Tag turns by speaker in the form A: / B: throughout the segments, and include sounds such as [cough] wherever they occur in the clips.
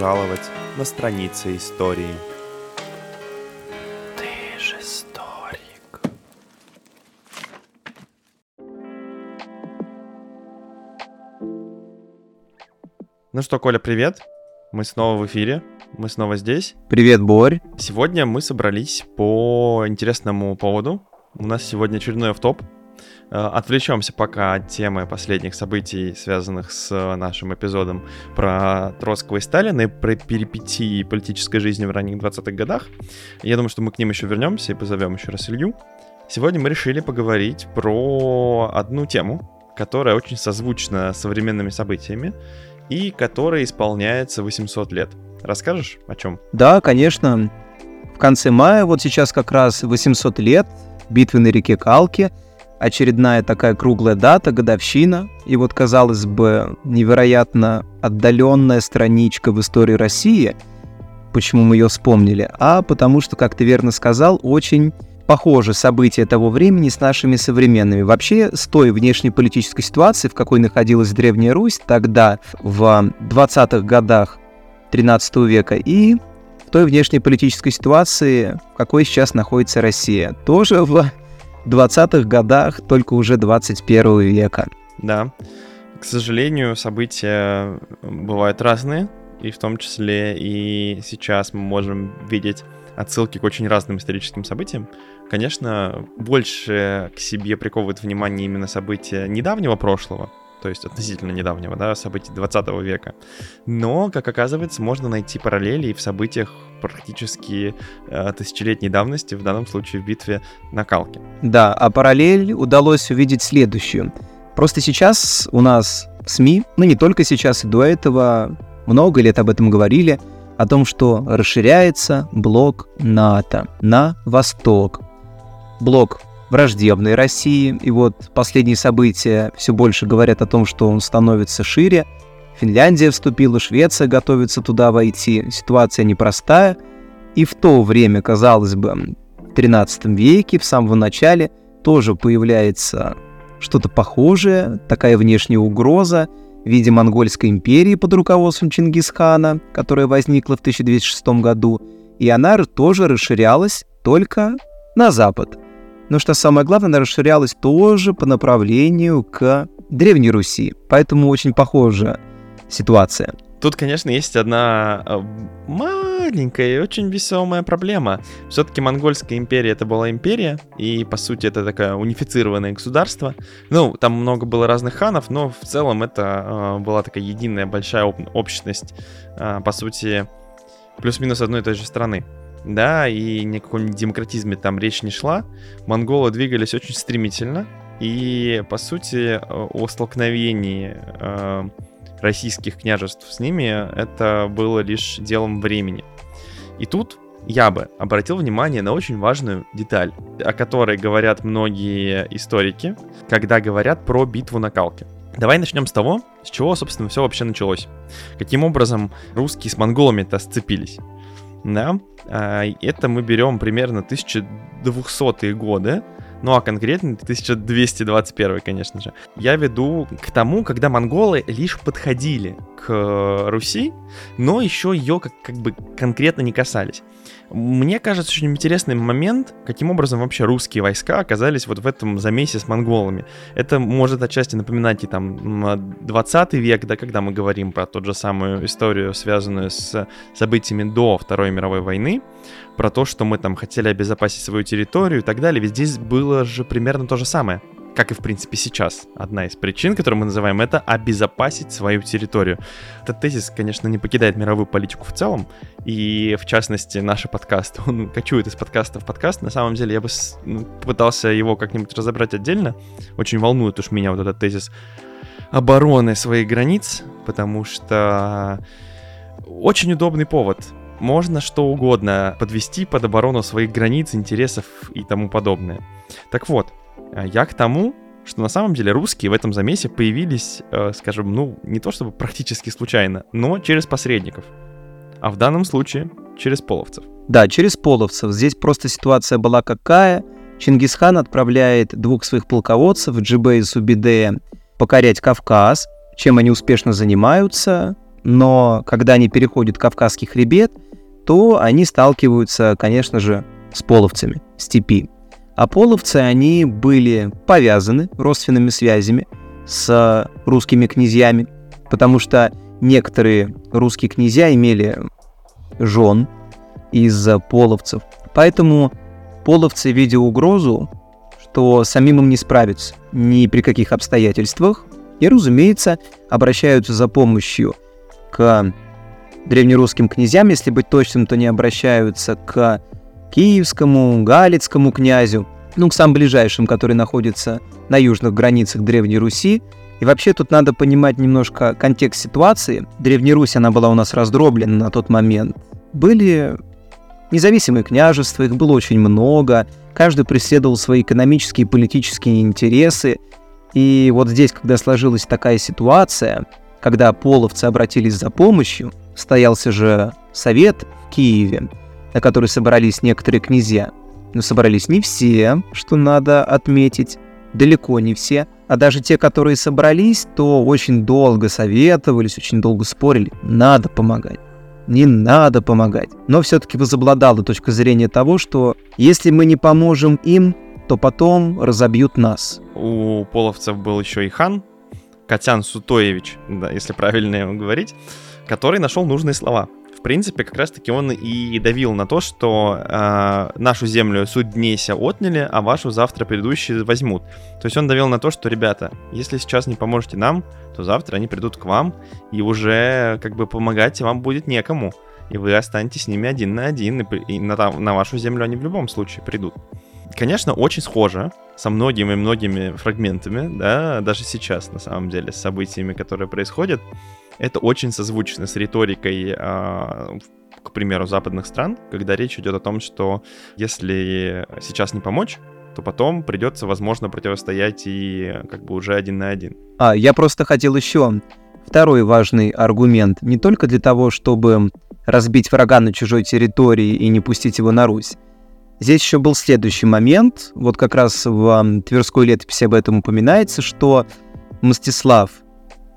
A: Пожаловать на страницы истории. Ты же историк. Ну что, Коля, привет. Мы снова в эфире. Мы снова здесь.
B: Привет, Борь.
A: Сегодня мы собрались по интересному поводу. У нас сегодня очередной автоп. Э, отвлечемся пока от темы последних событий, связанных с нашим эпизодом про Троцкого и Сталина и про перипетии политической жизни в ранних 20-х годах. Я думаю, что мы к ним еще вернемся и позовем еще раз Илью. Сегодня мы решили поговорить про одну тему, которая очень созвучна современными событиями и которая исполняется 800 лет. Расскажешь о чем?
B: Да, конечно. В конце мая, вот сейчас как раз 800 лет битвы на реке Калки — очередная такая круглая дата, годовщина. И вот, казалось бы, невероятно отдаленная страничка в истории России. Почему мы ее вспомнили? А потому что, как ты верно сказал, очень похожи события того времени с нашими современными. Вообще, с той внешнеполитической ситуации, в какой находилась Древняя Русь тогда, в 20-х годах 13 века, и той внешнеполитической ситуации, в какой сейчас находится Россия. Тоже в 20-х годах, только уже 21 века.
A: Да. К сожалению, события бывают разные, и в том числе и сейчас мы можем видеть отсылки к очень разным историческим событиям. Конечно, больше к себе приковывает внимание именно события недавнего прошлого, то есть относительно недавнего, да, событий 20 века. Но, как оказывается, можно найти параллели и в событиях практически э, тысячелетней давности, в данном случае в битве на Калке.
B: Да, а параллель удалось увидеть следующую. Просто сейчас у нас СМИ, ну не только сейчас, и до этого много лет об этом говорили, о том, что расширяется блок НАТО на восток. Блок враждебной России. И вот последние события все больше говорят о том, что он становится шире. Финляндия вступила, Швеция готовится туда войти. Ситуация непростая. И в то время, казалось бы, в 13 веке, в самом начале, тоже появляется что-то похожее, такая внешняя угроза в виде Монгольской империи под руководством Чингисхана, которая возникла в 1206 году, и она тоже расширялась только на запад – но что самое главное, она расширялась тоже по направлению к Древней Руси. Поэтому очень похожая ситуация.
A: Тут, конечно, есть одна э, маленькая и очень весомая проблема. Все-таки Монгольская империя это была империя, и по сути это такое унифицированное государство. Ну, там много было разных ханов, но в целом это э, была такая единая большая общность, э, по сути, плюс-минус одной и той же страны да, и ни о каком демократизме там речь не шла. Монголы двигались очень стремительно, и, по сути, о столкновении э, российских княжеств с ними это было лишь делом времени. И тут я бы обратил внимание на очень важную деталь, о которой говорят многие историки, когда говорят про битву на Калке. Давай начнем с того, с чего, собственно, все вообще началось. Каким образом русские с монголами-то сцепились. Да, а, это мы берем примерно 1200-е годы, ну а конкретно 1221, конечно же. Я веду к тому, когда монголы лишь подходили к Руси, но еще ее как, как бы конкретно не касались. Мне кажется, очень интересный момент, каким образом вообще русские войска оказались вот в этом замесе с монголами. Это может отчасти напоминать и там 20 век, да, когда мы говорим про тот же самую историю, связанную с событиями до Второй мировой войны, про то, что мы там хотели обезопасить свою территорию и так далее. Ведь здесь было же примерно то же самое как и в принципе сейчас. Одна из причин, которую мы называем, это обезопасить свою территорию. Этот тезис, конечно, не покидает мировую политику в целом, и в частности наш подкаст, [laughs] он кочует из подкаста в подкаст. На самом деле я бы ну, пытался его как-нибудь разобрать отдельно. Очень волнует уж меня вот этот тезис обороны своих границ, потому что очень удобный повод. Можно что угодно подвести под оборону своих границ, интересов и тому подобное. Так вот, я к тому, что на самом деле русские в этом замесе появились, э, скажем, ну, не то чтобы практически случайно, но через посредников. А в данном случае через половцев.
B: Да, через половцев. Здесь просто ситуация была какая. Чингисхан отправляет двух своих полководцев, Джибе и Субидея, покорять Кавказ, чем они успешно занимаются. но когда они переходят Кавказский хребет, то они сталкиваются, конечно же, с половцами, степи. А половцы, они были повязаны родственными связями с русскими князьями, потому что некоторые русские князья имели жен из половцев. Поэтому половцы, видя угрозу, что самим им не справиться ни при каких обстоятельствах, и, разумеется, обращаются за помощью к древнерусским князьям, если быть точным, то не обращаются к киевскому, галицкому князю, ну, к самым ближайшим, которые находятся на южных границах Древней Руси. И вообще тут надо понимать немножко контекст ситуации. Древняя Русь, она была у нас раздроблена на тот момент. Были независимые княжества, их было очень много, каждый преследовал свои экономические и политические интересы. И вот здесь, когда сложилась такая ситуация, когда половцы обратились за помощью, стоялся же совет в Киеве, на который собрались некоторые князья. Но собрались не все, что надо отметить, далеко не все. А даже те, которые собрались, то очень долго советовались, очень долго спорили. Надо помогать. Не надо помогать. Но все-таки возобладала точка зрения того, что если мы не поможем им, то потом разобьют нас.
A: У половцев был еще и хан, Катян Сутоевич, да, если правильно его говорить, который нашел нужные слова в принципе, как раз-таки он и давил на то, что э, нашу землю суднеся отняли, а вашу завтра предыдущие возьмут. То есть он давил на то, что, ребята, если сейчас не поможете нам, то завтра они придут к вам, и уже как бы помогать вам будет некому. И вы останетесь с ними один на один, и, и на, на вашу землю они в любом случае придут. Конечно, очень схоже со многими-многими фрагментами, да, даже сейчас, на самом деле, с событиями, которые происходят это очень созвучно с риторикой, а, к примеру, западных стран, когда речь идет о том, что если сейчас не помочь, то потом придется, возможно, противостоять и как бы уже один на один.
B: А, я просто хотел еще второй важный аргумент. Не только для того, чтобы разбить врага на чужой территории и не пустить его на Русь. Здесь еще был следующий момент, вот как раз в Тверской летописи об этом упоминается, что Мстислав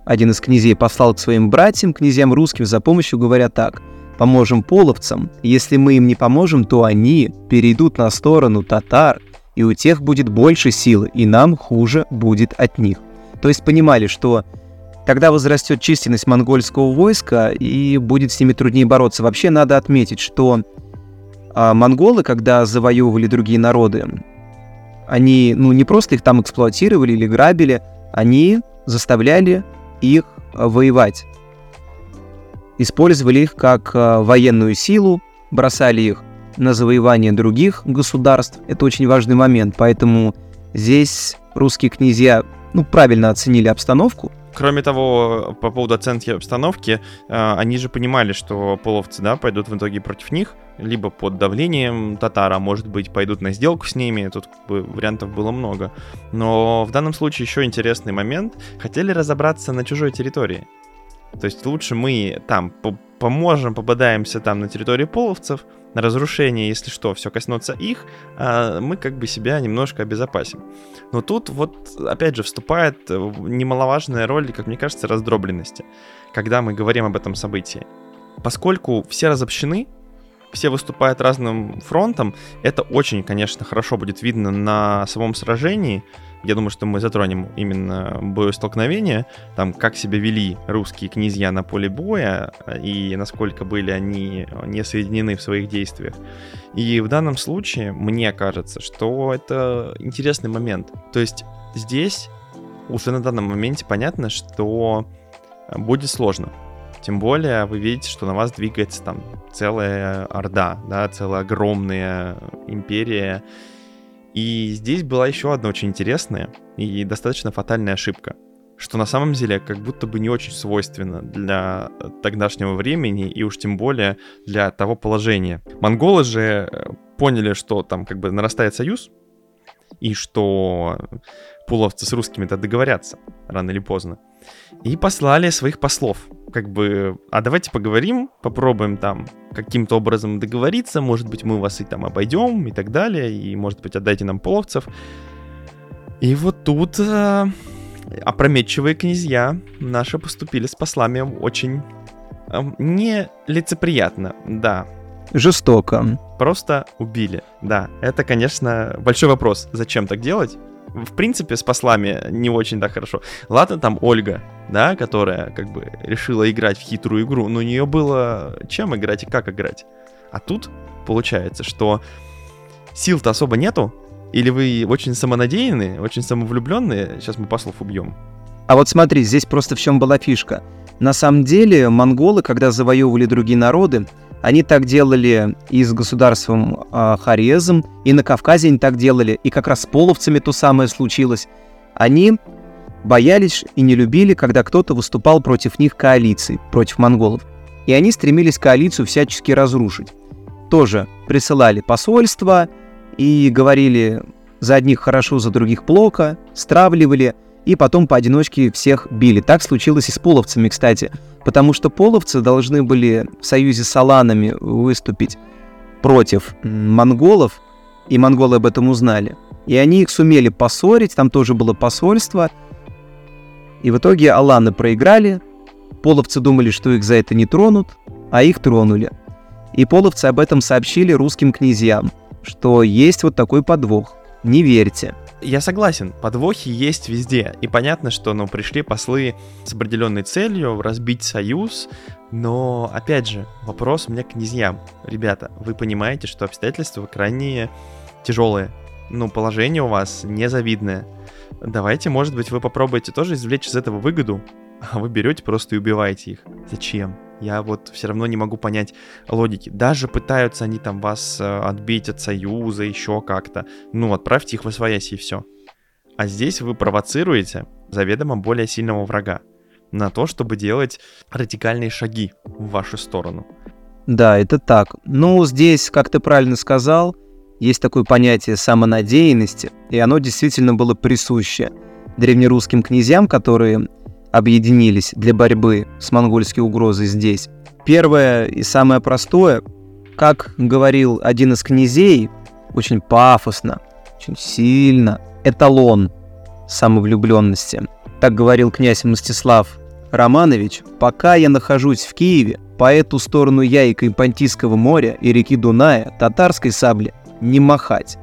B: один из князей послал к своим братьям, князьям русским, за помощью, говоря так «Поможем половцам, если мы им не поможем, то они перейдут на сторону татар, и у тех будет больше силы, и нам хуже будет от них». То есть понимали, что тогда возрастет численность монгольского войска, и будет с ними труднее бороться. Вообще надо отметить, что а, монголы, когда завоевывали другие народы, они ну, не просто их там эксплуатировали или грабили, они заставляли их э, воевать. Использовали их как э, военную силу, бросали их на завоевание других государств. Это очень важный момент, поэтому здесь русские князья ну, правильно оценили обстановку,
A: Кроме того, по поводу оценки обстановки, э, они же понимали, что половцы, да, пойдут в итоге против них, либо под давлением татара, может быть, пойдут на сделку с ними, тут как бы, вариантов было много. Но в данном случае еще интересный момент, хотели разобраться на чужой территории. То есть лучше мы там поможем, попадаемся там на территории половцев, на разрушение, если что, все коснется их, а мы как бы себя немножко обезопасим. Но тут вот, опять же, вступает немаловажная роль, как мне кажется, раздробленности, когда мы говорим об этом событии. Поскольку все разобщены, все выступают разным фронтом, это очень, конечно, хорошо будет видно на самом сражении. Я думаю, что мы затронем именно боестолкновение, там, как себя вели русские князья на поле боя и насколько были они не соединены в своих действиях. И в данном случае мне кажется, что это интересный момент. То есть здесь уже на данном моменте понятно, что будет сложно. Тем более вы видите, что на вас двигается там целая орда, да, целая огромная империя. И здесь была еще одна очень интересная и достаточно фатальная ошибка, что на самом деле как будто бы не очень свойственно для тогдашнего времени и уж тем более для того положения. Монголы же э, поняли, что там как бы нарастает союз, и что пуловцы с русскими-то договорятся рано или поздно. И послали своих послов. Как бы, а давайте поговорим, попробуем там каким-то образом договориться, может быть, мы вас и там обойдем и так далее, и, может быть, отдайте нам половцев. И вот тут э, опрометчивые князья наши поступили с послами очень Эм, Не лицеприятно, да.
B: Жестоко.
A: Просто убили. Да, это, конечно, большой вопрос. Зачем так делать? В принципе, с послами не очень так хорошо. Ладно, там Ольга, да, которая как бы решила играть в хитрую игру, но у нее было чем играть и как играть. А тут получается, что сил-то особо нету, или вы очень самонадеянные, очень самовлюбленные, сейчас мы послов убьем.
B: А вот смотри, здесь просто в чем была фишка. На самом деле, монголы, когда завоевывали другие народы, они так делали и с государством э, Хорезм, и на Кавказе они так делали, и как раз с половцами то самое случилось. Они боялись и не любили, когда кто-то выступал против них коалиции, против монголов. И они стремились коалицию всячески разрушить. Тоже присылали посольства и говорили за одних хорошо, за других плохо, стравливали, и потом поодиночке всех били. Так случилось и с половцами, кстати, потому что половцы должны были в союзе с аланами выступить против монголов, и монголы об этом узнали. И они их сумели поссорить, там тоже было посольство, и в итоге аланы проиграли, половцы думали, что их за это не тронут, а их тронули. И половцы об этом сообщили русским князьям, что есть вот такой подвох. Не верьте.
A: Я согласен, подвохи есть везде. И понятно, что ну, пришли послы с определенной целью разбить союз. Но, опять же, вопрос у меня к князьям. Ребята, вы понимаете, что обстоятельства крайне тяжелые. Ну, положение у вас незавидное. Давайте, может быть, вы попробуете тоже извлечь из этого выгоду, а вы берете просто и убиваете их. Зачем? Я вот все равно не могу понять логики. Даже пытаются они там вас э, отбить от союза, еще как-то. Ну, отправьте их в освоясь и все. А здесь вы провоцируете заведомо более сильного врага на то, чтобы делать радикальные шаги в вашу сторону.
B: Да, это так. Ну, здесь, как ты правильно сказал, есть такое понятие самонадеянности, и оно действительно было присуще древнерусским князьям, которые объединились для борьбы с монгольской угрозой здесь. Первое и самое простое, как говорил один из князей, очень пафосно, очень сильно, эталон самовлюбленности. Так говорил князь Мстислав Романович, пока я нахожусь в Киеве, по эту сторону Яйка и Понтийского моря и реки Дуная татарской сабли не махать.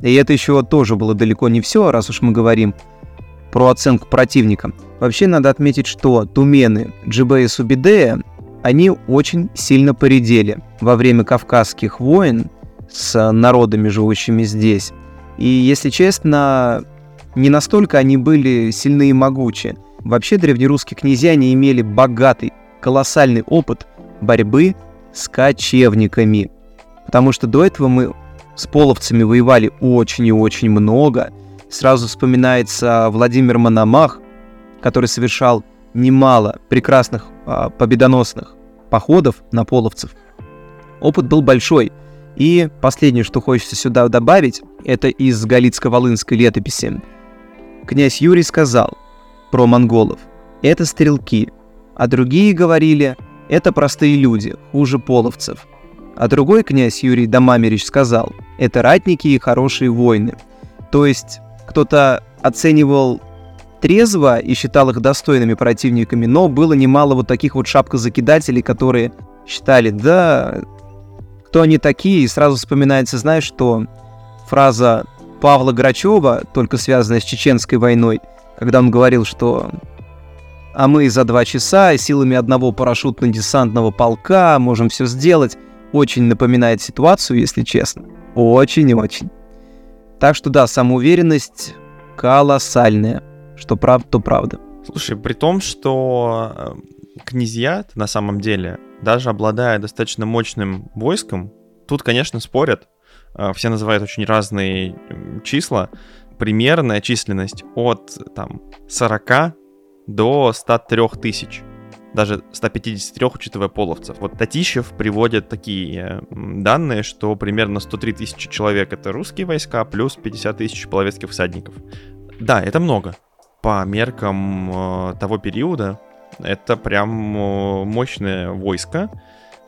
B: И это еще тоже было далеко не все, раз уж мы говорим про оценку противника. Вообще надо отметить, что тумены Джибе и Субидея, они очень сильно поредели во время кавказских войн с народами, живущими здесь. И, если честно, не настолько они были сильны и могучи. Вообще древнерусские князья не имели богатый, колоссальный опыт борьбы с кочевниками. Потому что до этого мы с половцами воевали очень и очень много – Сразу вспоминается Владимир Мономах, который совершал немало прекрасных а, победоносных походов на половцев. Опыт был большой. И последнее, что хочется сюда добавить, это из Галицко-Волынской летописи. Князь Юрий сказал про монголов. Это стрелки. А другие говорили, это простые люди, хуже половцев. А другой князь Юрий Домамерич сказал, это ратники и хорошие воины. То есть кто-то оценивал трезво и считал их достойными противниками, но было немало вот таких вот шапкозакидателей, которые считали, да, кто они такие, и сразу вспоминается, знаешь, что фраза Павла Грачева, только связанная с чеченской войной, когда он говорил, что а мы за два часа силами одного парашютно-десантного полка можем все сделать, очень напоминает ситуацию, если честно. Очень-очень. Так что да, самоуверенность колоссальная. Что правда, то правда.
A: Слушай, при том, что э, князья на самом деле, даже обладая достаточно мощным войском, тут, конечно, спорят. Э, все называют очень разные числа. Примерная численность от там 40 до 103 тысяч даже 153, учитывая половцев. Вот Татищев приводит такие данные, что примерно 103 тысячи человек это русские войска, плюс 50 тысяч половецких всадников. Да, это много. По меркам э, того периода это прям э, мощное войско,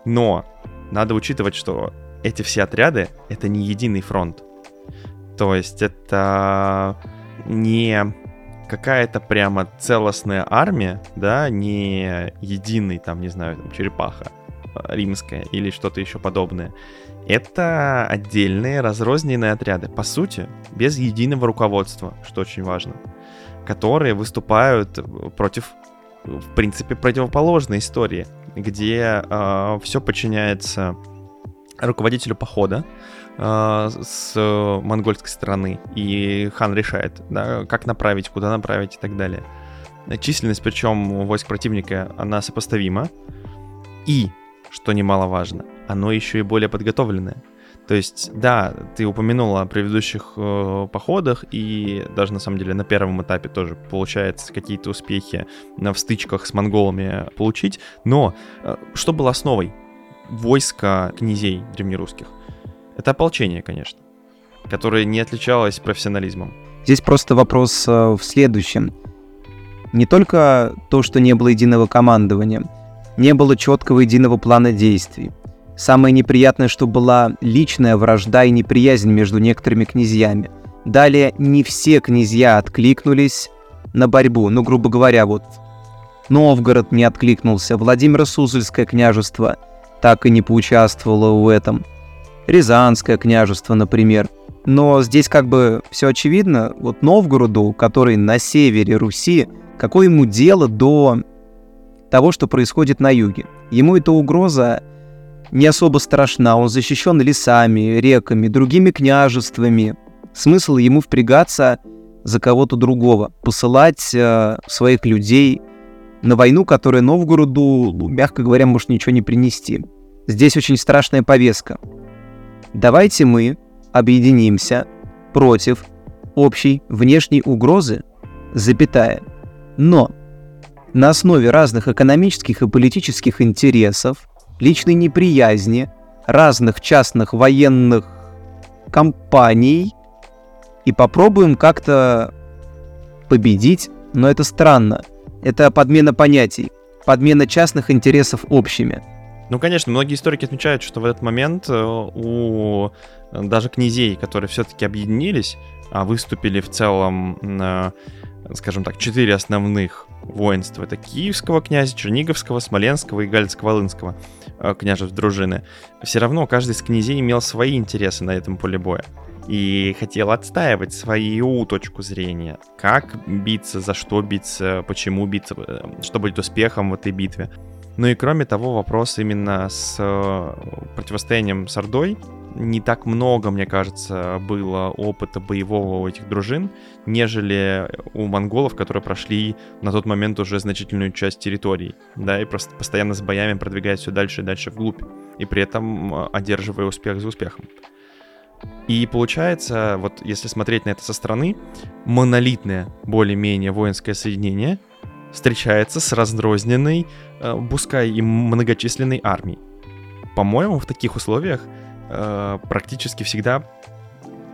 A: но надо учитывать, что эти все отряды — это не единый фронт. То есть это не какая-то прямо целостная армия, да, не единый, там, не знаю, там, черепаха э, римская или что-то еще подобное. Это отдельные разрозненные отряды, по сути, без единого руководства, что очень важно, которые выступают против, в принципе, противоположной истории, где э, все подчиняется руководителю похода, э, с монгольской стороны, и хан решает, да, как направить, куда направить и так далее. Численность, причем войск противника, она сопоставима. И, что немаловажно, оно еще и более подготовленное. То есть, да, ты упомянула о предыдущих э, походах, и даже на самом деле на первом этапе тоже получается какие-то успехи в стычках с монголами получить. Но э, что было основой войска князей древнерусских? Это ополчение, конечно, которое не отличалось профессионализмом.
B: Здесь просто вопрос э, в следующем. Не только то, что не было единого командования, не было четкого единого плана действий. Самое неприятное, что была личная вражда и неприязнь между некоторыми князьями. Далее, не все князья откликнулись на борьбу. Ну, грубо говоря, вот Новгород не откликнулся, Владимир Суздальское княжество так и не поучаствовало в этом – Рязанское княжество, например. Но здесь как бы все очевидно. Вот Новгороду, который на севере Руси, какое ему дело до того, что происходит на юге? Ему эта угроза не особо страшна, он защищен лесами, реками, другими княжествами. Смысл ему впрягаться за кого-то другого, посылать э, своих людей на войну, которая Новгороду, мягко говоря, может ничего не принести. Здесь очень страшная повестка. Давайте мы объединимся против общей внешней угрозы, запятая. Но на основе разных экономических и политических интересов, личной неприязни, разных частных военных компаний и попробуем как-то победить, но это странно. Это подмена понятий, подмена частных интересов общими.
A: Ну, конечно, многие историки отмечают, что в этот момент э, у э, даже князей, которые все-таки объединились, а выступили в целом, скажем так, четыре основных воинства. Это Киевского князя, Черниговского, Смоленского и Галицко-Волынского э, княжеств дружины. Все равно каждый из князей имел свои интересы на этом поле боя и хотел отстаивать свою точку зрения. Как биться, за что биться, почему биться, что будет успехом в этой битве. Ну и кроме того, вопрос именно с э, противостоянием с Ордой. Не так много, мне кажется, было опыта боевого у этих дружин, нежели у монголов, которые прошли на тот момент уже значительную часть территорий, да, и просто постоянно с боями продвигаясь все дальше и дальше вглубь, и при этом э, одерживая успех за успехом. И получается, вот если смотреть на это со стороны, монолитное более-менее воинское соединение встречается с разрозненной, э, пускай и многочисленной армией. По-моему, в таких условиях э, практически всегда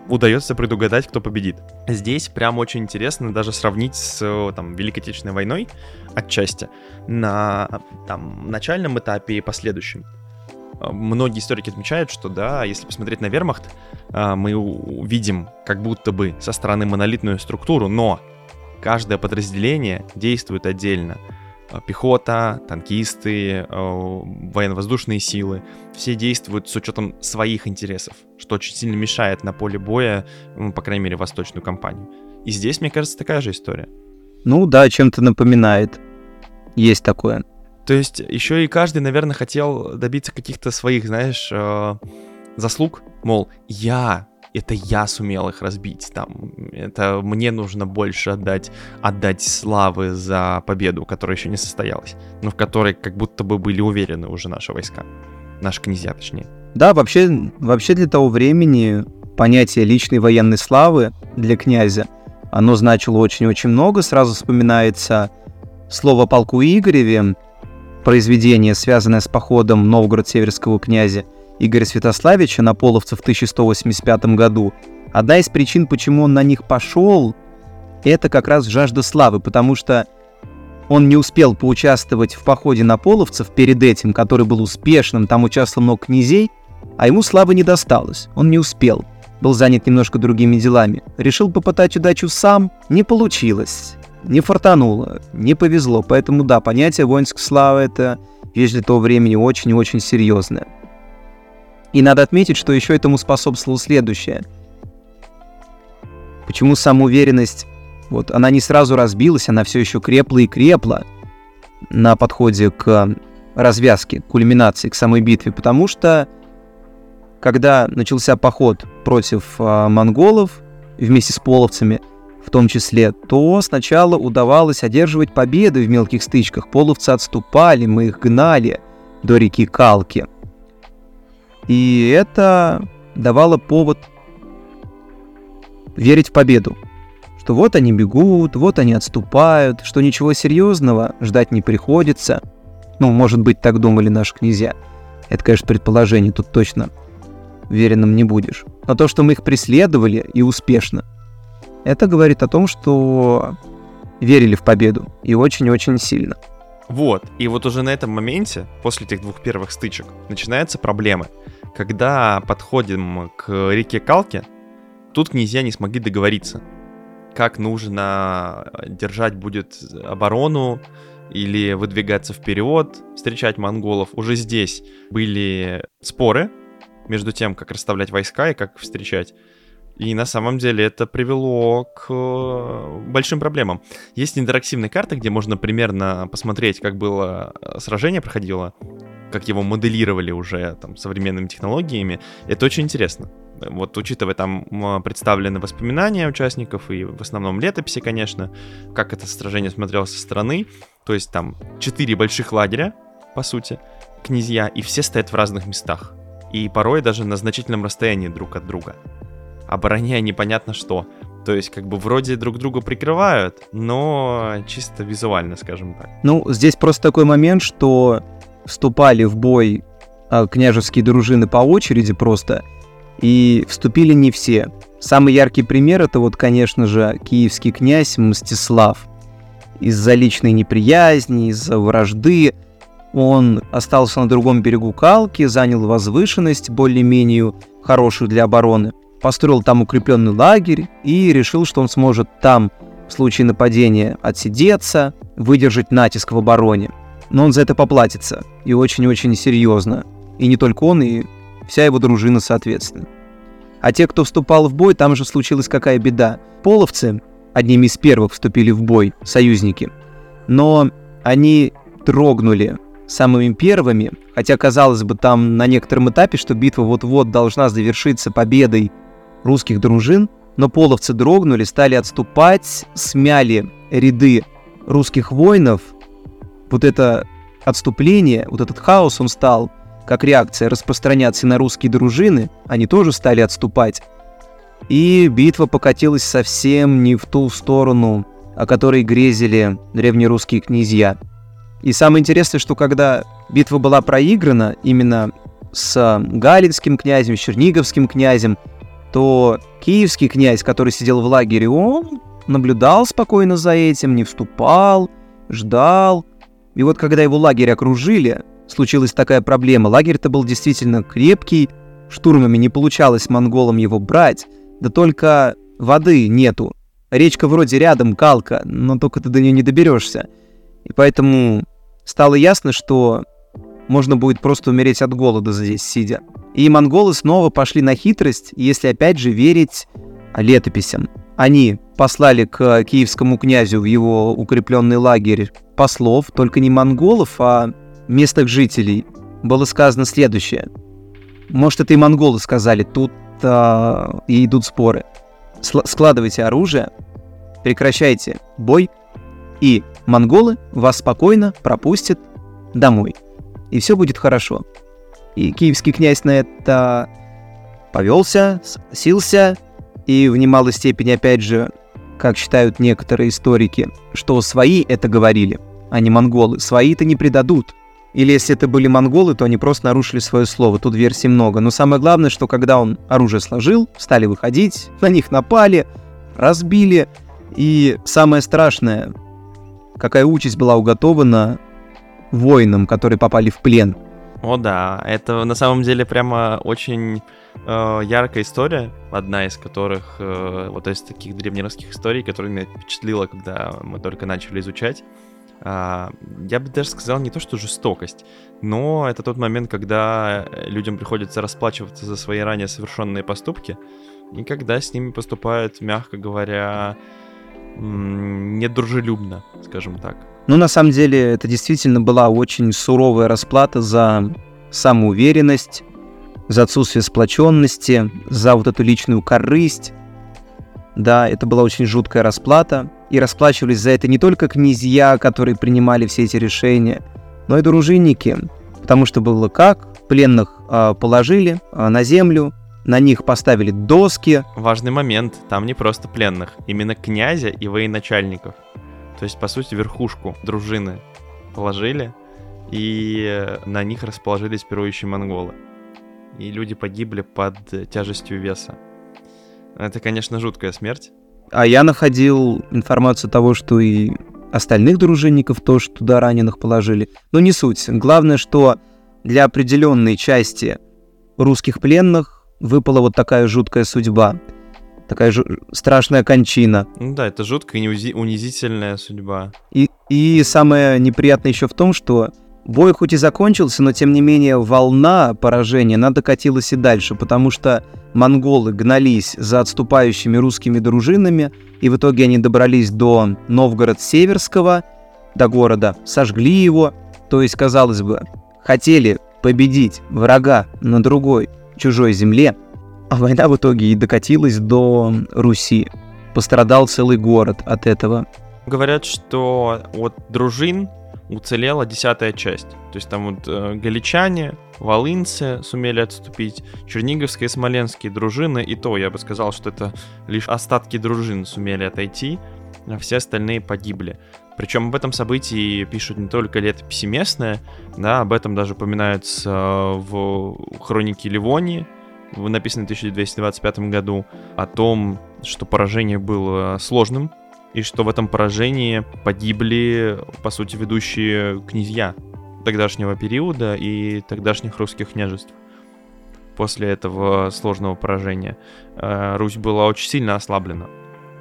A: удается предугадать, кто победит. Здесь прям очень интересно даже сравнить с там, Великой Отечественной войной отчасти на там, начальном этапе и последующем. Э, многие историки отмечают, что да, если посмотреть на вермахт, э, мы увидим как будто бы со стороны монолитную структуру, но каждое подразделение действует отдельно. Э, пехота, танкисты, военно-воздушные силы, все действуют с учетом своих интересов, что очень сильно мешает на поле боя, по крайней мере, восточную кампанию. И здесь, мне кажется, такая же история.
B: Ну да, чем-то напоминает. Есть такое.
A: То есть еще и каждый, наверное, хотел добиться каких-то своих, знаешь, э, заслуг. Мол, я это я сумел их разбить, там, это мне нужно больше отдать, отдать славы за победу, которая еще не состоялась, но в которой как будто бы были уверены уже наши войска, наши князья точнее.
B: Да, вообще, вообще для того времени понятие личной военной славы для князя, оно значило очень-очень много, сразу вспоминается слово полку Игореве, произведение, связанное с походом Новгород-Северского князя, Игоря Святославича на половцев в 1185 году, одна из причин, почему он на них пошел, это как раз жажда славы, потому что он не успел поучаствовать в походе на половцев перед этим, который был успешным, там участвовал много князей, а ему славы не досталось, он не успел, был занят немножко другими делами. Решил попытать удачу сам, не получилось. Не фартануло, не повезло. Поэтому да, понятие воинской славы это вещь для того времени очень и очень серьезная. И надо отметить, что еще этому способствовало следующее. Почему самоуверенность, вот она не сразу разбилась, она все еще крепла и крепла на подходе к развязке, к кульминации, к самой битве, потому что когда начался поход против э, монголов вместе с половцами, в том числе, то сначала удавалось одерживать победы в мелких стычках. Половцы отступали, мы их гнали до реки Калки. И это давало повод верить в победу. Что вот они бегут, вот они отступают, что ничего серьезного ждать не приходится. Ну, может быть, так думали наши князья. Это, конечно, предположение, тут точно уверенным не будешь. Но то, что мы их преследовали и успешно, это говорит о том, что верили в победу и очень-очень сильно.
A: Вот, и вот уже на этом моменте, после этих двух первых стычек, начинаются проблемы. Когда подходим к реке Калки, тут князья не смогли договориться, как нужно держать будет оборону или выдвигаться вперед, встречать монголов. Уже здесь были споры между тем, как расставлять войска и как встречать. И на самом деле это привело к э, большим проблемам. Есть интерактивная карта, где можно примерно посмотреть, как было э, сражение проходило, как его моделировали уже там современными технологиями. Это очень интересно. Вот учитывая там представлены воспоминания участников и в основном летописи, конечно, как это сражение смотрелось со стороны. То есть там четыре больших лагеря, по сути, князья, и все стоят в разных местах. И порой даже на значительном расстоянии друг от друга обороняя непонятно что. То есть, как бы вроде друг друга прикрывают, но чисто визуально, скажем так.
B: Ну, здесь просто такой момент, что вступали в бой а, княжеские дружины по очереди просто, и вступили не все. Самый яркий пример это вот, конечно же, киевский князь Мстислав. Из-за личной неприязни, из-за вражды он остался на другом берегу Калки, занял возвышенность более-менее хорошую для обороны – построил там укрепленный лагерь и решил, что он сможет там в случае нападения отсидеться, выдержать натиск в обороне. Но он за это поплатится, и очень-очень серьезно. И не только он, и вся его дружина соответственно. А те, кто вступал в бой, там же случилась какая беда. Половцы, одними из первых вступили в бой, союзники, но они дрогнули самыми первыми, хотя казалось бы там на некотором этапе, что битва вот-вот должна завершиться победой русских дружин, но половцы дрогнули, стали отступать, смяли ряды русских воинов. Вот это отступление, вот этот хаос, он стал как реакция распространяться на русские дружины, они тоже стали отступать. И битва покатилась совсем не в ту сторону, о которой грезили древнерусские князья. И самое интересное, что когда битва была проиграна именно с Галицким князем, с Черниговским князем, то киевский князь, который сидел в лагере, он наблюдал спокойно за этим, не вступал, ждал. И вот когда его лагерь окружили, случилась такая проблема. Лагерь-то был действительно крепкий, штурмами не получалось монголам его брать, да только воды нету. Речка вроде рядом, Калка, но только ты до нее не доберешься. И поэтому стало ясно, что можно будет просто умереть от голода здесь сидя. И монголы снова пошли на хитрость, если опять же верить летописям. Они послали к киевскому князю в его укрепленный лагерь послов, только не монголов, а местных жителей. Было сказано следующее. Может, это и монголы сказали, тут а, и идут споры. Сл- складывайте оружие, прекращайте бой, и монголы вас спокойно пропустят домой. И все будет хорошо. И киевский князь на это повелся, согласился, и в немалой степени, опять же, как считают некоторые историки, что свои это говорили, а не монголы. Свои-то не предадут. Или если это были монголы, то они просто нарушили свое слово. Тут версий много. Но самое главное, что когда он оружие сложил, стали выходить, на них напали, разбили. И самое страшное, какая участь была уготована воинам, которые попали в плен –
A: о да, это на самом деле прямо очень э, яркая история, одна из которых, э, вот из таких древнерусских историй, которая меня впечатлила, когда мы только начали изучать. Э, я бы даже сказал не то, что жестокость, но это тот момент, когда людям приходится расплачиваться за свои ранее совершенные поступки, и когда с ними поступают, мягко говоря, недружелюбно, скажем так.
B: Ну, на самом деле, это действительно была очень суровая расплата за самоуверенность, за отсутствие сплоченности, за вот эту личную корысть. Да, это была очень жуткая расплата. И расплачивались за это не только князья, которые принимали все эти решения, но и дружинники. Потому что было как? Пленных э, положили э, на землю, на них поставили доски.
A: Важный момент, там не просто пленных, именно князя и военачальников. То есть, по сути, верхушку дружины положили, и на них расположились пирующие монголы. И люди погибли под тяжестью веса. Это, конечно, жуткая смерть.
B: А я находил информацию того, что и остальных дружинников тоже туда раненых положили. Но не суть. Главное, что для определенной части русских пленных выпала вот такая жуткая судьба такая же страшная кончина.
A: Ну да, это жуткая и унизительная судьба.
B: И, и самое неприятное еще в том, что бой хоть и закончился, но тем не менее волна поражения, она докатилась и дальше, потому что монголы гнались за отступающими русскими дружинами, и в итоге они добрались до Новгород-Северского, до города, сожгли его, то есть, казалось бы, хотели победить врага на другой чужой земле, а война в итоге и докатилась до Руси. Пострадал целый город от этого.
A: Говорят, что от дружин уцелела десятая часть. То есть там вот э, галичане, волынцы сумели отступить, черниговские и смоленские дружины, и то я бы сказал, что это лишь остатки дружин сумели отойти, а все остальные погибли. Причем об этом событии пишут не только летописи местные, да, об этом даже упоминаются в хронике Ливонии, написанный в 1225 году, о том, что поражение было сложным, и что в этом поражении погибли, по сути, ведущие князья тогдашнего периода и тогдашних русских княжеств. После этого сложного поражения э, Русь была очень сильно ослаблена.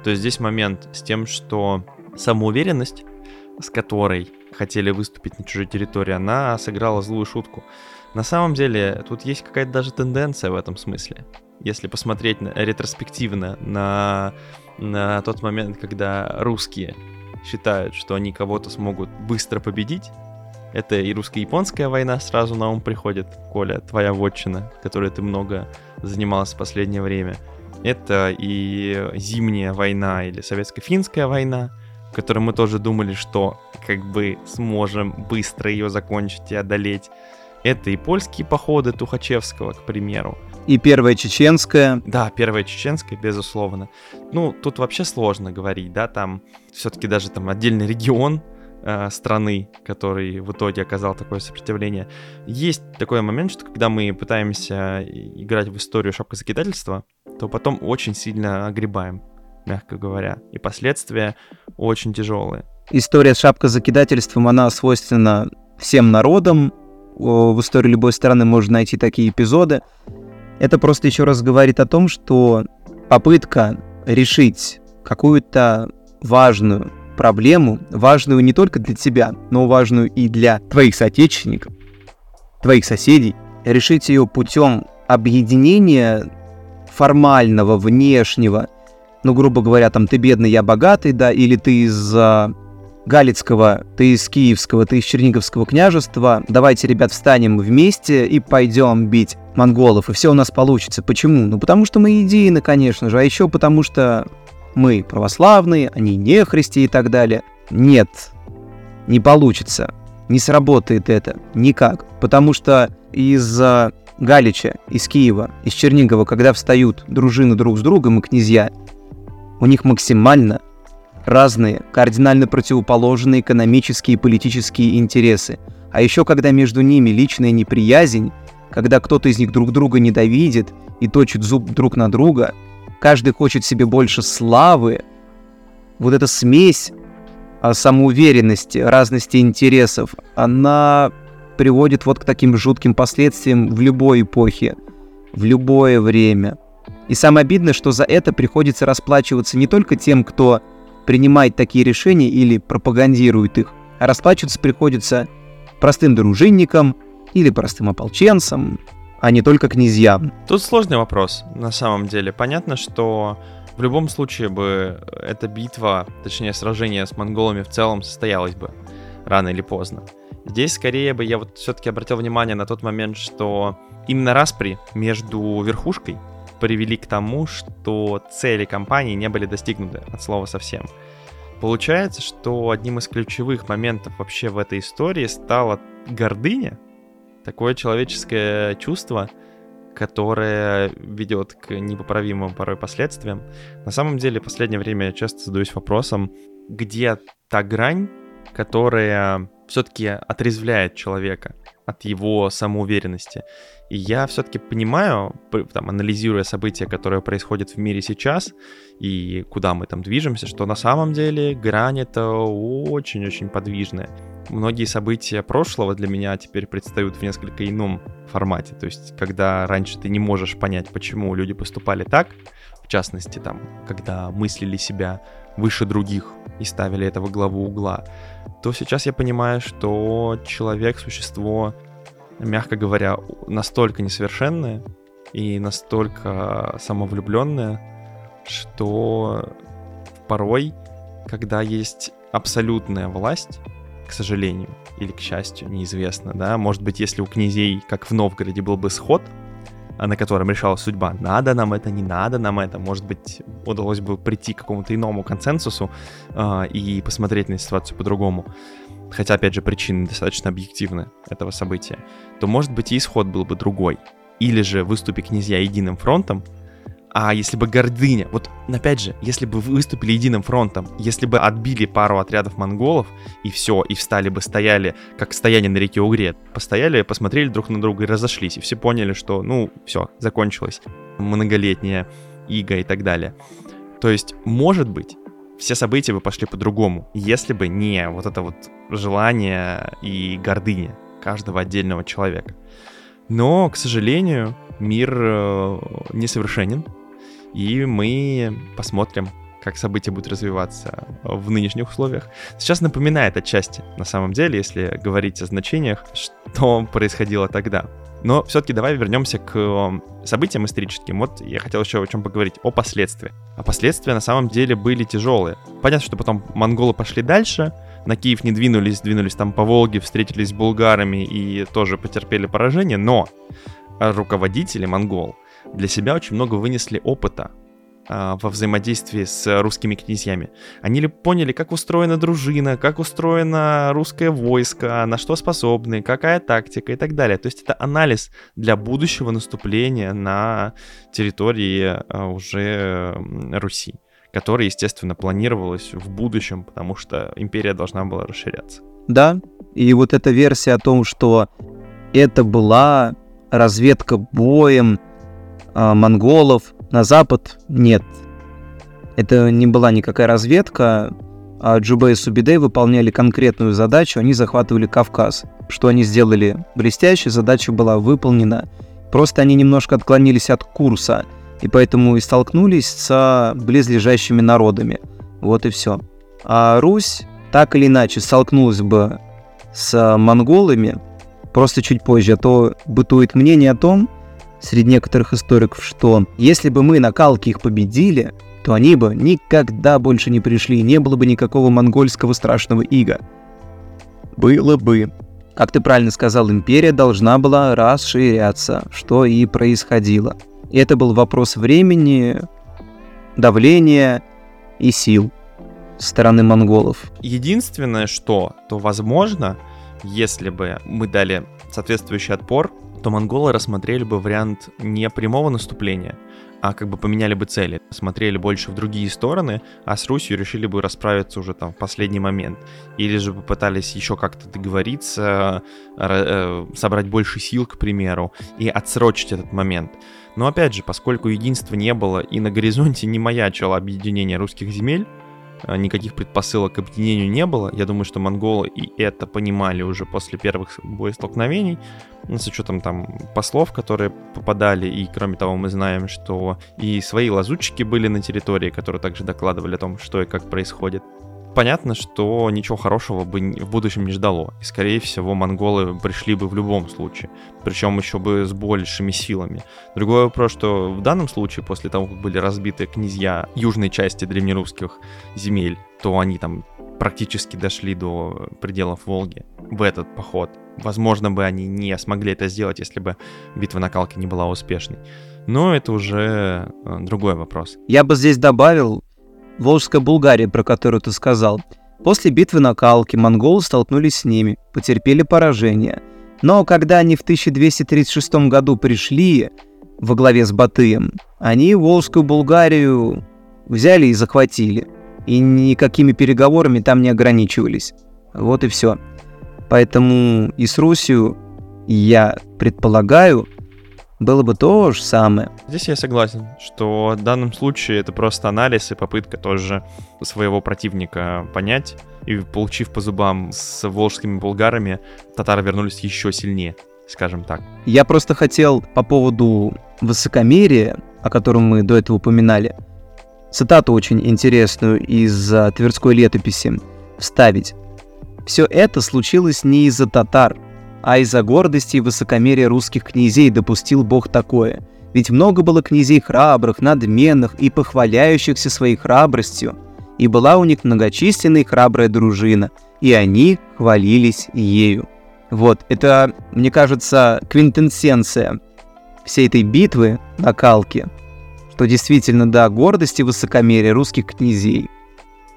A: То есть здесь момент с тем, что самоуверенность, с которой хотели выступить на чужой территории, она сыграла злую шутку. На самом деле, тут есть какая-то даже тенденция в этом смысле. Если посмотреть на, ретроспективно на, на тот момент, когда русские считают, что они кого-то смогут быстро победить, это и русско-японская война сразу на ум приходит, Коля, твоя вотчина, которой ты много занимался в последнее время. Это и зимняя война или советско-финская война, в которой мы тоже думали, что как бы сможем быстро ее закончить и одолеть. Это и польские походы Тухачевского, к примеру.
B: И первая чеченская.
A: Да, первая чеченская, безусловно. Ну, тут вообще сложно говорить, да, там все-таки даже там отдельный регион э, страны, который в итоге оказал такое сопротивление. Есть такой момент, что когда мы пытаемся играть в историю шапкозакидательства, то потом очень сильно огребаем, мягко говоря. И последствия очень тяжелые.
B: История с шапкозакидательством, она свойственна всем народам, в истории любой страны можно найти такие эпизоды. Это просто еще раз говорит о том, что попытка решить какую-то важную проблему, важную не только для тебя, но важную и для твоих соотечественников, твоих соседей, решить ее путем объединения формального, внешнего, ну, грубо говоря, там, ты бедный, я богатый, да, или ты из Галицкого, ты из Киевского, ты из Черниговского княжества. Давайте, ребят, встанем вместе и пойдем бить монголов, и все у нас получится. Почему? Ну, потому что мы едины, конечно же, а еще потому что мы православные, они не христи и так далее. Нет, не получится, не сработает это никак, потому что из Галича, из Киева, из Чернигова, когда встают дружины друг с другом и князья, у них максимально разные, кардинально противоположные экономические и политические интересы. А еще когда между ними личная неприязнь, когда кто-то из них друг друга ненавидит и точит зуб друг на друга, каждый хочет себе больше славы, вот эта смесь а, самоуверенности, разности интересов, она приводит вот к таким жутким последствиям в любой эпохе. в любое время. И самое обидное, что за это приходится расплачиваться не только тем, кто принимает такие решения или пропагандирует их, а расплачиваться приходится простым дружинникам или простым ополченцам, а не только князьям.
A: Тут сложный вопрос, на самом деле. Понятно, что в любом случае бы эта битва, точнее сражение с монголами в целом состоялось бы рано или поздно. Здесь скорее бы я вот все-таки обратил внимание на тот момент, что именно распри между верхушкой привели к тому, что цели компании не были достигнуты от слова совсем. Получается, что одним из ключевых моментов вообще в этой истории стала гордыня, такое человеческое чувство, которое ведет к непоправимым порой последствиям. На самом деле, в последнее время я часто задаюсь вопросом, где та грань, которая все-таки отрезвляет человека от его самоуверенности. И я все-таки понимаю, там, анализируя события, которые происходят в мире сейчас, и куда мы там движемся, что на самом деле грань это очень-очень подвижная. Многие события прошлого для меня теперь предстают в несколько ином формате. То есть, когда раньше ты не можешь понять, почему люди поступали так, в частности, там, когда мыслили себя выше других и ставили это во главу угла, то сейчас я понимаю, что человек — существо, мягко говоря, настолько несовершенное и настолько самовлюбленное, что порой, когда есть абсолютная власть, сожалению, или к счастью, неизвестно, да, может быть, если у князей, как в Новгороде, был бы сход, а на котором решалась судьба, надо нам это, не надо нам это, может быть, удалось бы прийти к какому-то иному консенсусу э, и посмотреть на ситуацию по-другому, хотя, опять же, причины достаточно объективны этого события, то, может быть, и исход был бы другой. Или же выступи князья единым фронтом, а если бы гордыня, вот опять же, если бы выступили единым фронтом, если бы отбили пару отрядов монголов, и все, и встали бы, стояли, как стояние на реке Угре, постояли, посмотрели друг на друга и разошлись, и все поняли, что, ну, все, закончилось многолетняя ига и так далее. То есть, может быть, все события бы пошли по-другому, если бы не вот это вот желание и гордыня каждого отдельного человека. Но, к сожалению, мир э, несовершенен, и мы посмотрим, как события будут развиваться в нынешних условиях. Сейчас напоминает отчасти, на самом деле, если говорить о значениях, что происходило тогда. Но все-таки давай вернемся к событиям историческим. Вот я хотел еще о чем поговорить, о последствиях. А последствия на самом деле были тяжелые. Понятно, что потом монголы пошли дальше, на Киев не двинулись, двинулись там по Волге, встретились с булгарами и тоже потерпели поражение, но руководители монгол для себя очень много вынесли опыта а, во взаимодействии с русскими князьями. Они ли поняли, как устроена дружина, как устроено русское войско, на что способны, какая тактика и так далее. То есть это анализ для будущего наступления на территории а, уже Руси, которая, естественно, планировалась в будущем, потому что империя должна была расширяться.
B: Да, и вот эта версия о том, что это была разведка боем, монголов, на запад нет. Это не была никакая разведка, а Джубей и Субидей выполняли конкретную задачу, они захватывали Кавказ. Что они сделали блестяще, задача была выполнена. Просто они немножко отклонились от курса, и поэтому и столкнулись с близлежащими народами. Вот и все. А Русь так или иначе столкнулась бы с монголами просто чуть позже, а то бытует мнение о том, среди некоторых историков, что если бы мы на Калке их победили, то они бы никогда больше не пришли, не было бы никакого монгольского страшного ига. Было бы. Как ты правильно сказал, империя должна была расширяться, что и происходило. И это был вопрос времени, давления и сил стороны монголов.
A: Единственное, что, то возможно, если бы мы дали соответствующий отпор, то монголы рассмотрели бы вариант не прямого наступления, а как бы поменяли бы цели, смотрели больше в другие стороны, а с Русью решили бы расправиться уже там в последний момент. Или же попытались еще как-то договориться, э, собрать больше сил, к примеру, и отсрочить этот момент. Но опять же, поскольку единства не было и на горизонте не маячило объединение русских земель, э, никаких предпосылок к объединению не было. Я думаю, что монголы и это понимали уже после первых боестолкновений, ну, с учетом там послов, которые попадали, и кроме того мы знаем, что и свои лазутчики были на территории, которые также докладывали о том, что и как происходит понятно, что ничего хорошего бы в будущем не ждало. И, скорее всего, монголы пришли бы в любом случае. Причем еще бы с большими силами. Другой вопрос, что в данном случае, после того, как были разбиты князья южной части древнерусских земель, то они там практически дошли до пределов Волги в этот поход. Возможно бы они не смогли это сделать, если бы битва на Калке не была успешной. Но это уже э, другой вопрос.
B: Я бы здесь добавил, Волжская Булгария, про которую ты сказал. После битвы на Калке монголы столкнулись с ними, потерпели поражение. Но когда они в 1236 году пришли во главе с Батыем, они Волжскую Булгарию взяли и захватили. И никакими переговорами там не ограничивались. Вот и все. Поэтому и с Русью, я предполагаю, было бы то же самое.
A: Здесь я согласен, что в данном случае это просто анализ и попытка тоже своего противника понять. И получив по зубам с волжскими булгарами, татары вернулись еще сильнее, скажем так.
B: Я просто хотел по поводу высокомерия, о котором мы до этого упоминали, цитату очень интересную из Тверской летописи вставить. Все это случилось не из-за татар, а из-за гордости и высокомерия русских князей допустил Бог такое. Ведь много было князей храбрых, надменных и похваляющихся своей храбростью, и была у них многочисленная и храбрая дружина, и они хвалились ею. Вот, это, мне кажется, квинтэнсенция всей этой битвы на Калке, что действительно, да, гордость и высокомерие русских князей.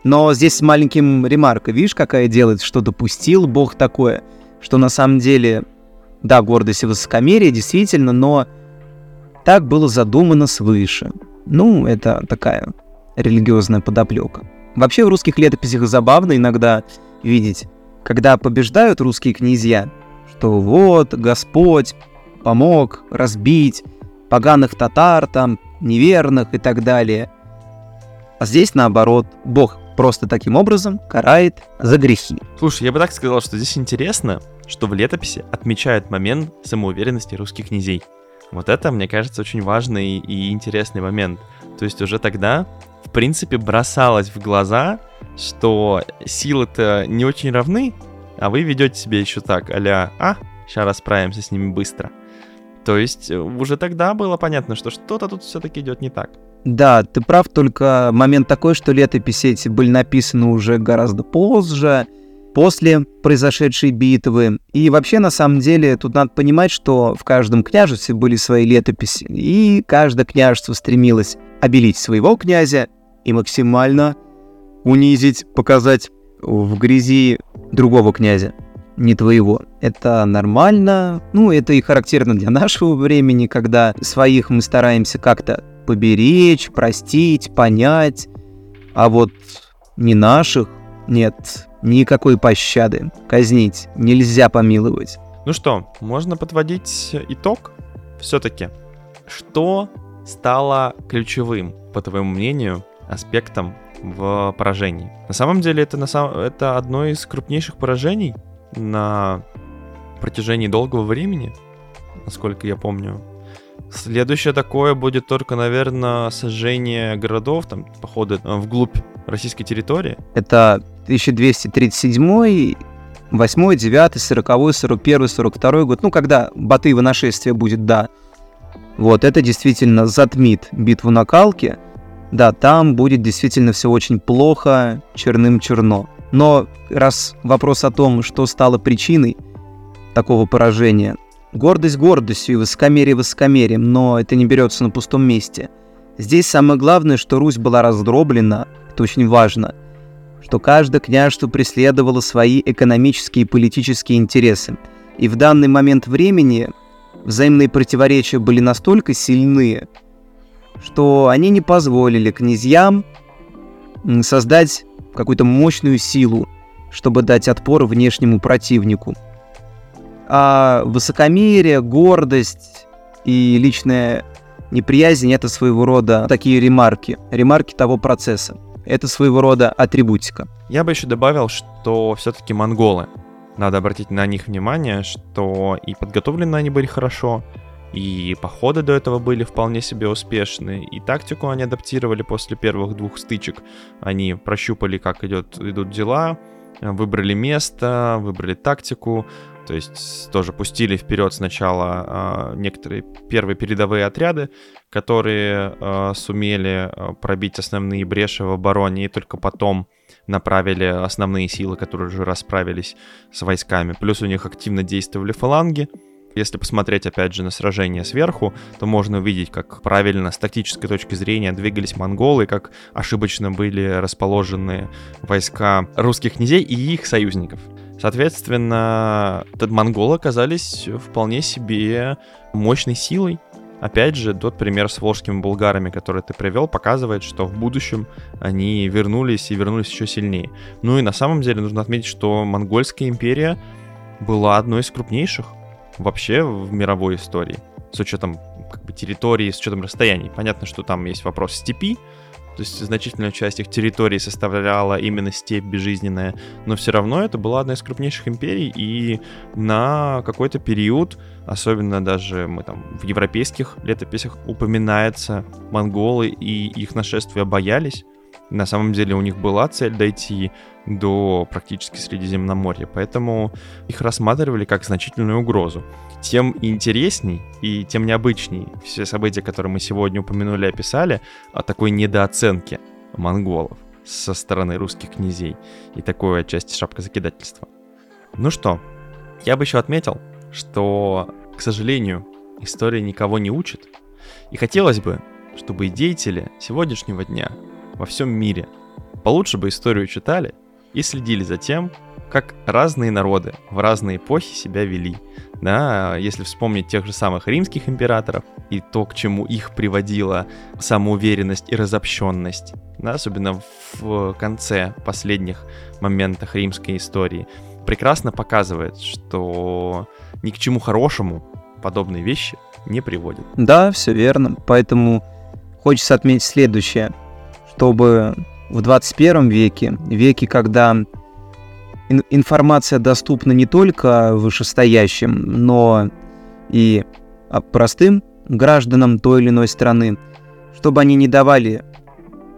B: Но здесь с маленьким ремаркой, видишь, какая делает, что допустил Бог такое – что на самом деле, да, гордость и высокомерие, действительно, но так было задумано свыше. Ну, это такая религиозная подоплека. Вообще в русских летописях забавно иногда видеть, когда побеждают русские князья, что вот Господь помог разбить поганых татар, там, неверных и так далее. А здесь наоборот, Бог просто таким образом карает за грехи.
A: Слушай, я бы так сказал, что здесь интересно, что в летописи отмечают момент самоуверенности русских князей. Вот это, мне кажется, очень важный и интересный момент. То есть уже тогда, в принципе, бросалось в глаза, что силы-то не очень равны, а вы ведете себя еще так, а а, сейчас расправимся с ними быстро. То есть э, уже тогда было понятно, что что-то тут все-таки идет не так.
B: Да, ты прав, только момент такой, что летописи эти были написаны уже гораздо позже, после произошедшей битвы. И вообще, на самом деле, тут надо понимать, что в каждом княжестве были свои летописи, и каждое княжество стремилось обелить своего князя и максимально унизить, показать в грязи другого князя, не твоего. Это нормально, ну, это и характерно для [laughs] нашего времени, когда своих мы стараемся как-то поберечь, простить, понять, а вот не наших нет Никакой пощады. Казнить нельзя помиловать.
A: Ну что, можно подводить итог? Все-таки, что стало ключевым, по твоему мнению, аспектом в поражении? На самом деле это, на сам... это одно из крупнейших поражений на протяжении долгого времени, насколько я помню. Следующее такое будет только, наверное, сожжение городов, там, походы вглубь российской территории.
B: Это 1237 8, 9, 40, 41, 42 год, ну, когда Батыево нашествие будет, да. Вот, это действительно затмит битву на Калке. Да, там будет действительно все очень плохо, черным-черно. Но раз вопрос о том, что стало причиной такого поражения, гордость гордостью и высокомерие высокомерием, но это не берется на пустом месте. Здесь самое главное, что Русь была раздроблена, это очень важно – что каждое княжество преследовало свои экономические и политические интересы. И в данный момент времени взаимные противоречия были настолько сильны, что они не позволили князьям создать какую-то мощную силу, чтобы дать отпор внешнему противнику. А высокомерие, гордость и личная неприязнь — это своего рода такие ремарки, ремарки того процесса. это своего рода атрибутика.
A: Я бы еще добавил, что все-таки монголы. Надо обратить на них внимание, что и подготовлены они были хорошо, и походы до этого были вполне себе успешны, и тактику они адаптировали после первых двух стычек. Они прощупали, как идет, идут дела, выбрали место, выбрали тактику, то есть тоже пустили вперед сначала э, некоторые первые передовые отряды, которые э, сумели пробить основные бреши в обороне, и только потом направили основные силы, которые уже расправились с войсками. Плюс у них активно действовали фаланги, если посмотреть, опять же, на сражение сверху, то можно увидеть, как правильно с тактической точки зрения двигались монголы, как ошибочно были расположены войска русских князей и их союзников. Соответственно, монголы оказались вполне себе мощной силой. Опять же, тот пример с волжскими булгарами, который ты привел, показывает, что в будущем они вернулись и вернулись еще сильнее. Ну и на самом деле нужно отметить, что монгольская империя была одной из крупнейших вообще в мировой истории, с учетом как бы, территории, с учетом расстояний. Понятно, что там есть вопрос степи, то есть значительную часть их территории составляла именно степь безжизненная, но все равно это была одна из крупнейших империй, и на какой-то период, особенно даже мы там в европейских летописях упоминается, монголы и их нашествия боялись, на самом деле у них была цель дойти до практически Средиземноморья, поэтому их рассматривали как значительную угрозу. Тем интересней и тем необычней все события, которые мы сегодня упомянули и описали, о такой недооценке монголов со стороны русских князей и такой отчасти шапкозакидательства. Ну что, я бы еще отметил, что, к сожалению, история никого не учит, и хотелось бы, чтобы деятели сегодняшнего дня во всем мире получше бы историю читали и следили за тем, как разные народы в разные эпохи себя вели. Да, если вспомнить тех же самых римских императоров и то, к чему их приводила самоуверенность и разобщенность, да, особенно в конце последних моментах римской истории, прекрасно показывает, что ни к чему хорошему подобные вещи не приводят.
B: Да, все верно. Поэтому хочется отметить следующее чтобы в 21 веке, веке, когда информация доступна не только вышестоящим, но и а, простым гражданам той или иной страны, чтобы они не давали,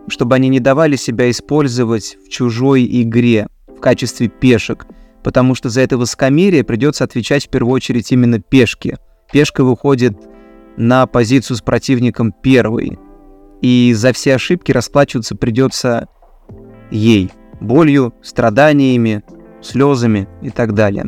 B: чтобы они не давали себя использовать в чужой игре в качестве пешек, потому что за это высокомерие придется отвечать в первую очередь именно пешке. Пешка выходит на позицию с противником первой, и за все ошибки расплачиваться придется ей болью, страданиями, слезами и так далее.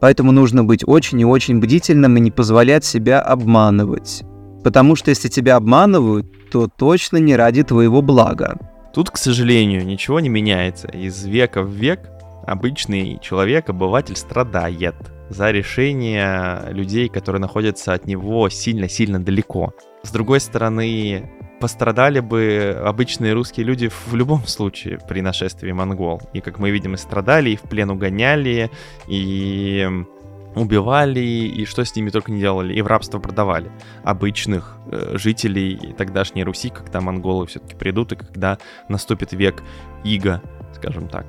B: Поэтому нужно быть очень и очень бдительным и не позволять себя обманывать. Потому что если тебя обманывают, то точно не ради твоего блага.
A: Тут, к сожалению, ничего не меняется. Из века в век обычный человек, обыватель страдает за решение людей, которые находятся от него сильно-сильно далеко. С другой стороны, пострадали бы обычные русские люди в любом случае при нашествии монгол. И, как мы видим, и страдали, и в плен угоняли, и убивали, и что с ними только не делали, и в рабство продавали обычных э, жителей тогдашней Руси, когда монголы все-таки придут, и когда наступит век Иго, скажем так.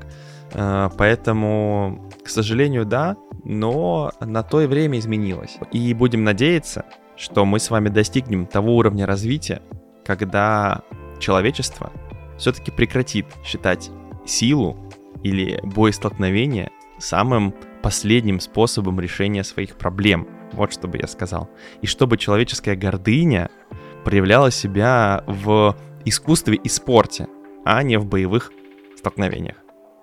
A: Э, поэтому, к сожалению, да, но на то и время изменилось. И будем надеяться, что мы с вами достигнем того уровня развития, когда человечество все-таки прекратит считать силу или боестолкновение самым последним способом решения своих проблем. Вот что бы я сказал. И чтобы человеческая гордыня проявляла себя в искусстве и спорте, а не в боевых столкновениях.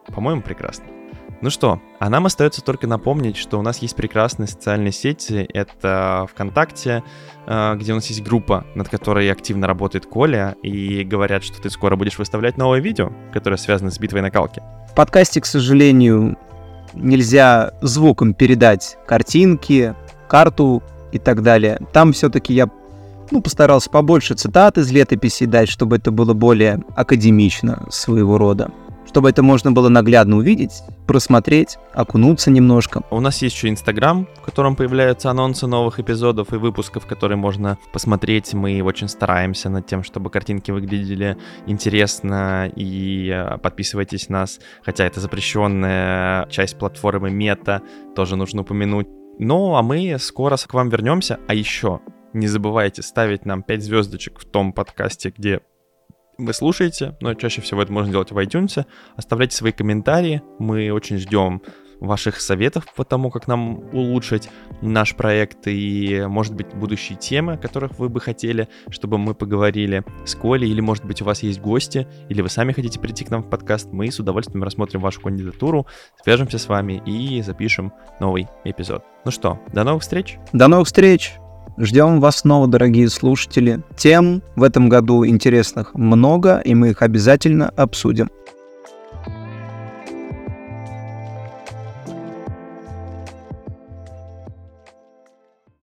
A: По-моему, прекрасно. Ну что, а нам остается только напомнить, что у нас есть прекрасные социальные сети. Это ВКонтакте, э, где у нас есть группа, над которой активно работает Коля, и говорят, что ты скоро будешь выставлять новое видео, которое связано с битвой на калке.
B: В подкасте, к сожалению, нельзя звуком передать картинки, карту и так далее. Там все-таки я ну, постарался побольше цитат из летописи дать, чтобы это было более академично своего рода чтобы это можно было наглядно увидеть, просмотреть, окунуться немножко.
A: У нас есть еще Инстаграм, в котором появляются анонсы новых эпизодов и выпусков, которые можно посмотреть. Мы очень стараемся над тем, чтобы картинки выглядели интересно, и э, подписывайтесь на нас, хотя это запрещенная часть платформы Мета, тоже нужно упомянуть. Ну, а мы скоро к вам вернемся. А еще не забывайте ставить нам 5 звездочек в том подкасте, где вы слушаете, но чаще всего это можно делать в iTunes. Оставляйте свои комментарии, мы очень ждем ваших советов по тому, как нам улучшить наш проект и, может быть, будущие темы, о которых вы бы хотели, чтобы мы поговорили с Колей, или, может быть, у вас есть гости, или вы сами хотите прийти к нам в подкаст, мы с удовольствием рассмотрим вашу кандидатуру, свяжемся с вами и запишем новый эпизод. Ну что, до новых встреч!
B: До новых встреч! Ждем вас снова, дорогие слушатели. Тем в этом году интересных много, и мы их обязательно обсудим.